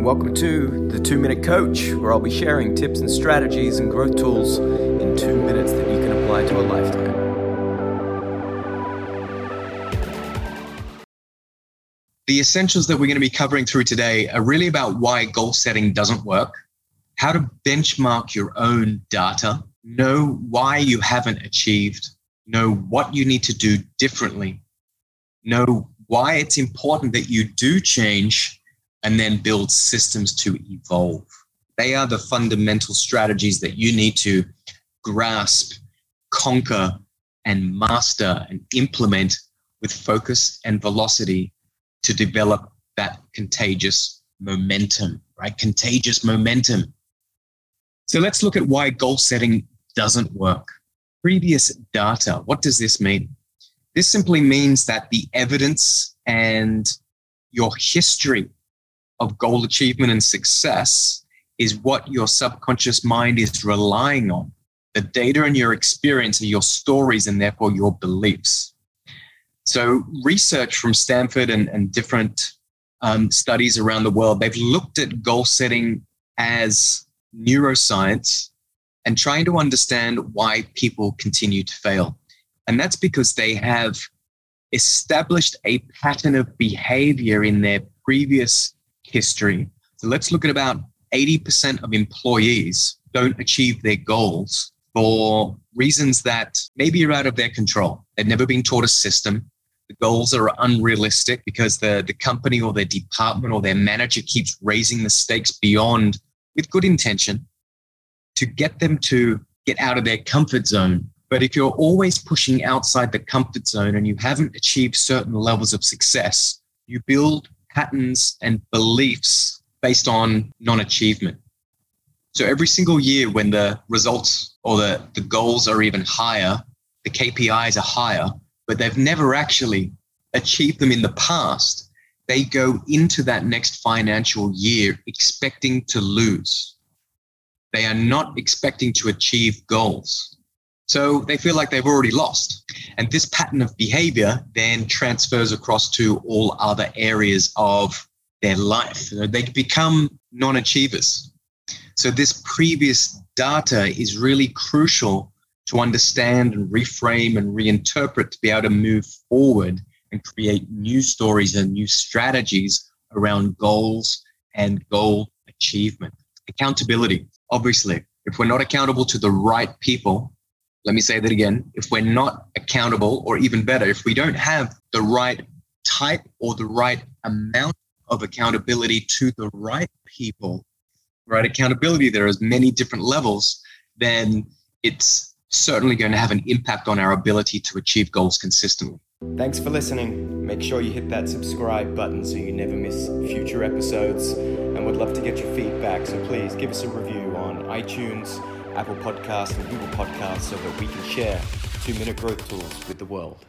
and welcome to the Two Minute Coach, where I'll be sharing tips and strategies and growth tools in two minutes that you can apply to a lifetime. The essentials that we're going to be covering through today are really about why goal setting doesn't work, how to benchmark your own data, know why you haven't achieved, know what you need to do differently, know why it's important that you do change and then build systems to evolve. They are the fundamental strategies that you need to grasp, conquer, and master and implement with focus and velocity to develop that contagious momentum, right? Contagious momentum. So let's look at why goal setting doesn't work. Previous data. What does this mean? This simply means that the evidence and your history of goal achievement and success is what your subconscious mind is relying on. The data and your experience are your stories and therefore your beliefs. So, research from Stanford and, and different um, studies around the world, they've looked at goal setting as neuroscience and trying to understand why people continue to fail. And that's because they have established a pattern of behavior in their previous history. So let's look at about 80% of employees don't achieve their goals for reasons that maybe are out of their control. They've never been taught a system. The goals are unrealistic because the, the company or their department or their manager keeps raising the stakes beyond with good intention to get them to get out of their comfort zone. But if you're always pushing outside the comfort zone and you haven't achieved certain levels of success, you build patterns and beliefs based on non achievement. So every single year, when the results or the, the goals are even higher, the KPIs are higher, but they've never actually achieved them in the past, they go into that next financial year expecting to lose. They are not expecting to achieve goals. So they feel like they've already lost. And this pattern of behavior then transfers across to all other areas of their life. They become non achievers. So this previous data is really crucial to understand and reframe and reinterpret to be able to move forward and create new stories and new strategies around goals and goal achievement. Accountability. Obviously, if we're not accountable to the right people, let me say that again. If we're not accountable, or even better, if we don't have the right type or the right amount of accountability to the right people, right? Accountability, there is many different levels, then it's certainly going to have an impact on our ability to achieve goals consistently. Thanks for listening. Make sure you hit that subscribe button so you never miss future episodes. And we'd love to get your feedback, so please give us a review on iTunes Apple Podcasts and Google Podcasts so that we can share two minute growth tools with the world.